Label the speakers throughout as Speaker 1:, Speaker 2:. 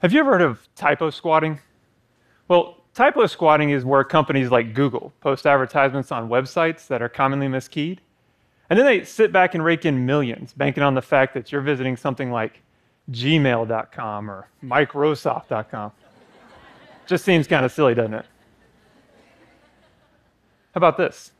Speaker 1: Have you ever heard of typo squatting? Well, typo squatting is where companies like Google post advertisements on websites that are commonly miskeyed. And then they sit back and rake in millions, banking on the fact that you're visiting something like gmail.com or microsoft.com. Just seems kind of silly, doesn't it? How about this?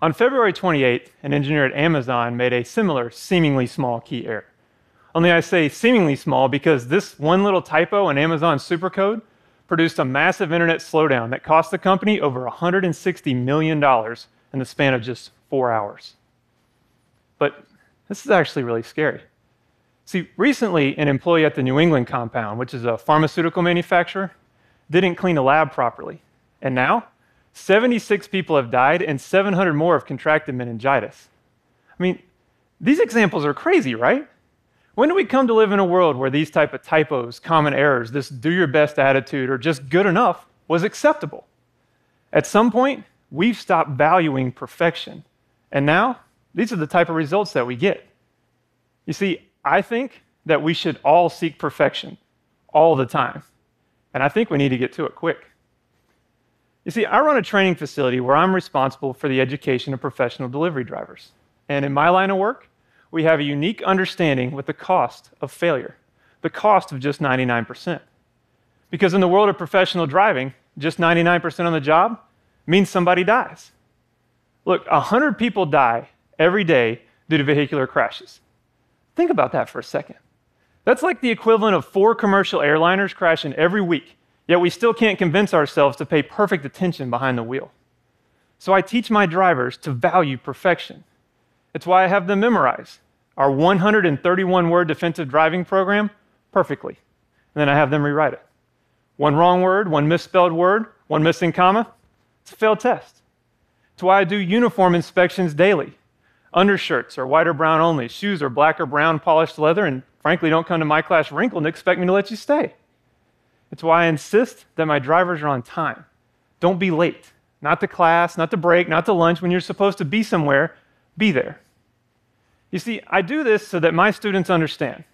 Speaker 1: On February 28th, an engineer at Amazon made a similar, seemingly small key error. Only I say seemingly small because this one little typo in Amazon's supercode produced a massive internet slowdown that cost the company over $160 million in the span of just four hours. But this is actually really scary. See, recently, an employee at the New England compound, which is a pharmaceutical manufacturer, didn't clean a lab properly. And now, 76 people have died and 700 more have contracted meningitis. I mean, these examples are crazy, right? When do we come to live in a world where these type of typos, common errors, this do your best attitude, or just good enough was acceptable? At some point, we've stopped valuing perfection. And now, these are the type of results that we get. You see, I think that we should all seek perfection all the time. And I think we need to get to it quick. You see, I run a training facility where I'm responsible for the education of professional delivery drivers. And in my line of work, we have a unique understanding with the cost of failure, the cost of just 99%. Because in the world of professional driving, just 99% on the job means somebody dies. Look, 100 people die every day due to vehicular crashes. Think about that for a second. That's like the equivalent of four commercial airliners crashing every week, yet we still can't convince ourselves to pay perfect attention behind the wheel. So I teach my drivers to value perfection. It's why I have them memorize our 131 word defensive driving program perfectly. And then I have them rewrite it. One wrong word, one misspelled word, one missing comma, it's a failed test. It's why I do uniform inspections daily. Undershirts are white or brown only, shoes are black or brown polished leather, and frankly, don't come to my class wrinkled and expect me to let you stay. It's why I insist that my drivers are on time. Don't be late. Not to class, not to break, not to lunch when you're supposed to be somewhere, be there. You see, I do this so that my students understand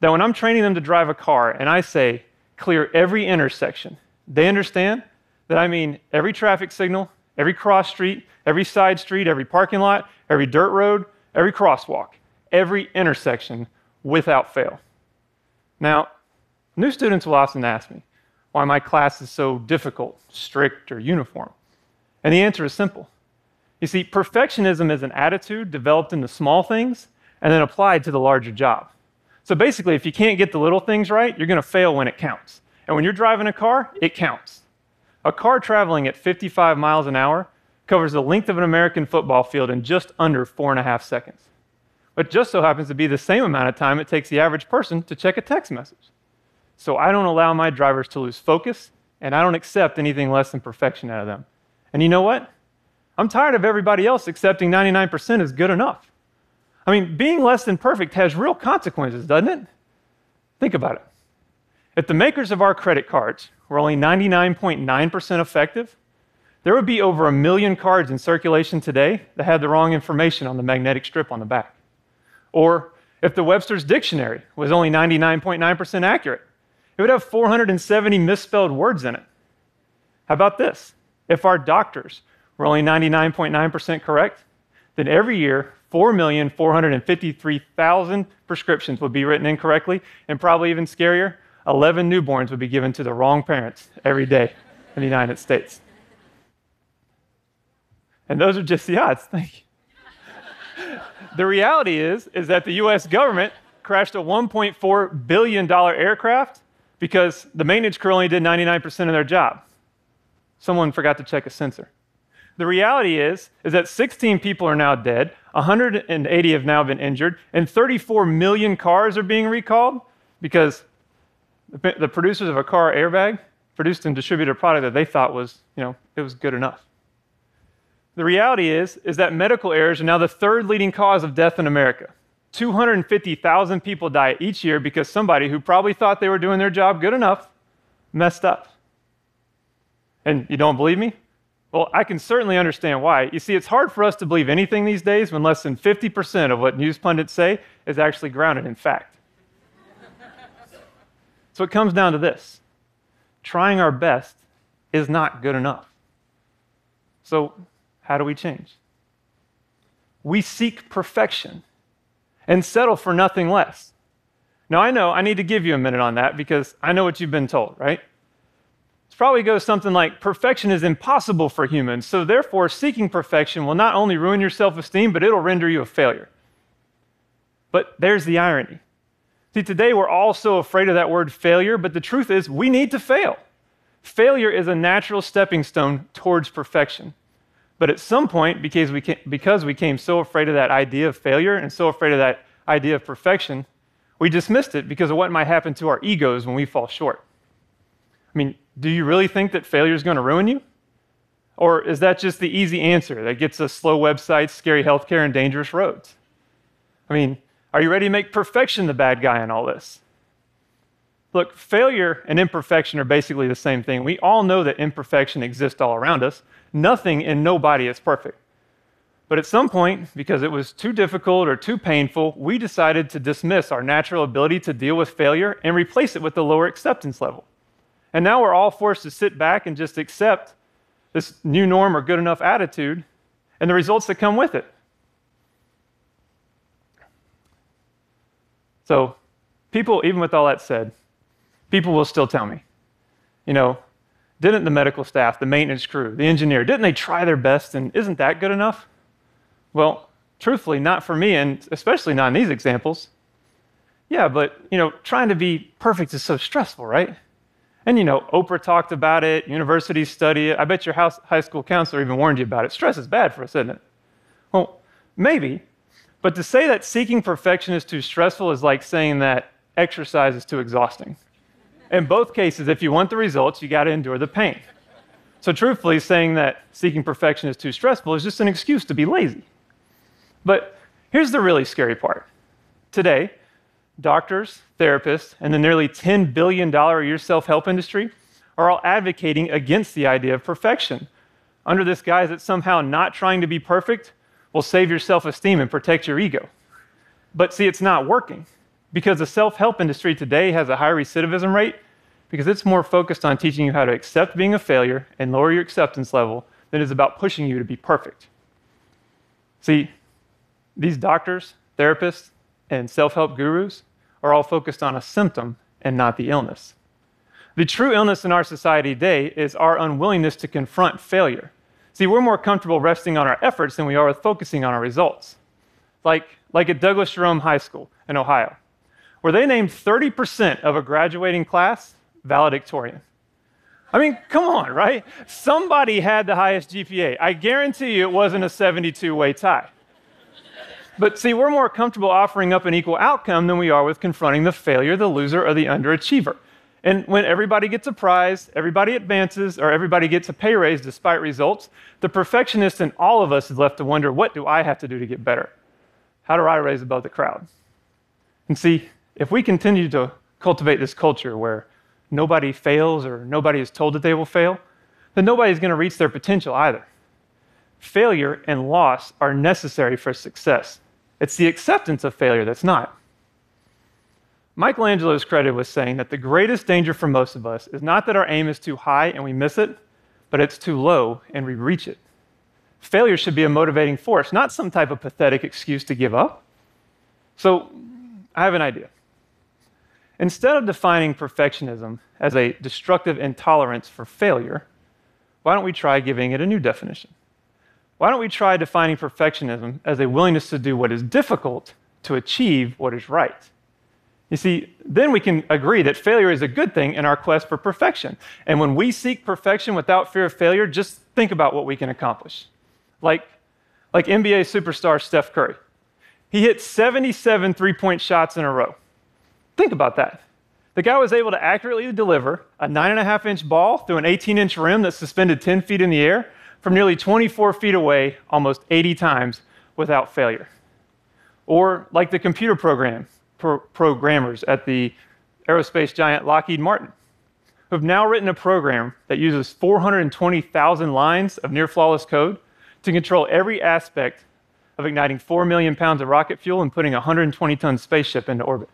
Speaker 1: that when I'm training them to drive a car and I say, clear every intersection, they understand that I mean every traffic signal, every cross street, every side street, every parking lot, every dirt road, every crosswalk, every intersection without fail. Now, new students will often ask me why my class is so difficult, strict, or uniform. And the answer is simple you see, perfectionism is an attitude developed in the small things and then applied to the larger job. So basically, if you can't get the little things right, you're going to fail when it counts. And when you're driving a car, it counts. A car traveling at 55 miles an hour covers the length of an American football field in just under four and a half seconds. But just so happens to be the same amount of time it takes the average person to check a text message. So I don't allow my drivers to lose focus, and I don't accept anything less than perfection out of them. And you know what? I'm tired of everybody else accepting 99% is good enough. I mean, being less than perfect has real consequences, doesn't it? Think about it. If the makers of our credit cards were only 99.9% effective, there would be over a million cards in circulation today that had the wrong information on the magnetic strip on the back. Or if the Webster's Dictionary was only 99.9% accurate, it would have 470 misspelled words in it. How about this? If our doctors we're only 99.9% correct, then every year, 4,453,000 prescriptions would be written incorrectly, and probably even scarier, 11 newborns would be given to the wrong parents every day in the United States. And those are just the odds. Thank you. the reality is, is that the US government crashed a $1.4 billion aircraft because the maintenance crew only did 99% of their job. Someone forgot to check a sensor. The reality is, is that 16 people are now dead, 180 have now been injured, and 34 million cars are being recalled because the producers of a car airbag produced and distributed a product that they thought was, you know, it was good enough. The reality is, is that medical errors are now the third leading cause of death in America. 250,000 people die each year because somebody who probably thought they were doing their job good enough messed up. And you don't believe me? Well, I can certainly understand why. You see, it's hard for us to believe anything these days when less than 50% of what news pundits say is actually grounded in fact. So it comes down to this trying our best is not good enough. So, how do we change? We seek perfection and settle for nothing less. Now, I know I need to give you a minute on that because I know what you've been told, right? Probably goes something like perfection is impossible for humans, so therefore, seeking perfection will not only ruin your self esteem, but it'll render you a failure. But there's the irony. See, today we're all so afraid of that word failure, but the truth is we need to fail. Failure is a natural stepping stone towards perfection. But at some point, because we, came, because we came so afraid of that idea of failure and so afraid of that idea of perfection, we dismissed it because of what might happen to our egos when we fall short. I mean, do you really think that failure is going to ruin you? Or is that just the easy answer that gets us slow websites, scary healthcare, and dangerous roads? I mean, are you ready to make perfection the bad guy in all this? Look, failure and imperfection are basically the same thing. We all know that imperfection exists all around us. Nothing and nobody is perfect. But at some point, because it was too difficult or too painful, we decided to dismiss our natural ability to deal with failure and replace it with a lower acceptance level. And now we're all forced to sit back and just accept this new norm or good enough attitude and the results that come with it. So, people, even with all that said, people will still tell me, you know, didn't the medical staff, the maintenance crew, the engineer, didn't they try their best and isn't that good enough? Well, truthfully, not for me, and especially not in these examples. Yeah, but, you know, trying to be perfect is so stressful, right? And, you know, Oprah talked about it, universities study it. I bet your house, high school counselor even warned you about it. Stress is bad for us, isn't it? Well, maybe. But to say that seeking perfection is too stressful is like saying that exercise is too exhausting. In both cases, if you want the results, you got to endure the pain. So, truthfully, saying that seeking perfection is too stressful is just an excuse to be lazy. But here's the really scary part. Today, doctors, therapists, and the nearly $10 billion a year self help industry are all advocating against the idea of perfection under this guise that somehow not trying to be perfect will save your self esteem and protect your ego. But see, it's not working because the self help industry today has a high recidivism rate because it's more focused on teaching you how to accept being a failure and lower your acceptance level than it is about pushing you to be perfect. See, these doctors, therapists, and self help gurus are all focused on a symptom and not the illness. The true illness in our society today is our unwillingness to confront failure. See, we're more comfortable resting on our efforts than we are with focusing on our results. Like, like at Dublin Jerome High School in Ohio, where they named 30% of a graduating class valedictorian. I mean, come on, right? Somebody had the highest GPA. I guarantee you it wasn't a 72 way tie. But see, we're more comfortable offering up an equal outcome than we are with confronting the failure, the loser, or the underachiever. And when everybody gets a prize, everybody advances, or everybody gets a pay raise despite results, the perfectionist in all of us is left to wonder what do I have to do to get better? How do I raise above the crowd? And see, if we continue to cultivate this culture where nobody fails or nobody is told that they will fail, then nobody's going to reach their potential either. Failure and loss are necessary for success. It's the acceptance of failure that's not. Michelangelo is credited with saying that the greatest danger for most of us is not that our aim is too high and we miss it, but it's too low and we reach it. Failure should be a motivating force, not some type of pathetic excuse to give up. So, I have an idea. Instead of defining perfectionism as a destructive intolerance for failure, why don't we try giving it a new definition? Why don't we try defining perfectionism as a willingness to do what is difficult to achieve what is right? You see, then we can agree that failure is a good thing in our quest for perfection. And when we seek perfection without fear of failure, just think about what we can accomplish. Like, like NBA superstar Steph Curry. He hit 77 three point shots in a row. Think about that. The guy was able to accurately deliver a 9.5 inch ball through an 18 inch rim that's suspended 10 feet in the air from nearly 24 feet away almost 80 times without failure. Or like the computer program, pro- programmers at the aerospace giant Lockheed Martin, who have now written a program that uses 420,000 lines of near flawless code to control every aspect of igniting 4 million pounds of rocket fuel and putting a 120 ton spaceship into orbit.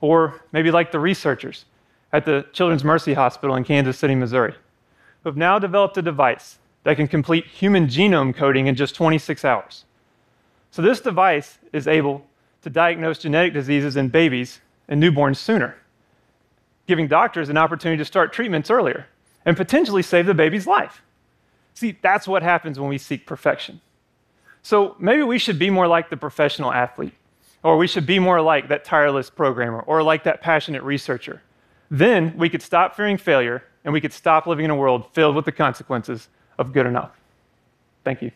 Speaker 1: or maybe like the researchers at the Children's Mercy Hospital in Kansas City, Missouri, who have now developed a device that can complete human genome coding in just 26 hours. So, this device is able to diagnose genetic diseases in babies and newborns sooner, giving doctors an opportunity to start treatments earlier and potentially save the baby's life. See, that's what happens when we seek perfection. So, maybe we should be more like the professional athlete, or we should be more like that tireless programmer, or like that passionate researcher. Then we could stop fearing failure and we could stop living in a world filled with the consequences of good enough. Thank you.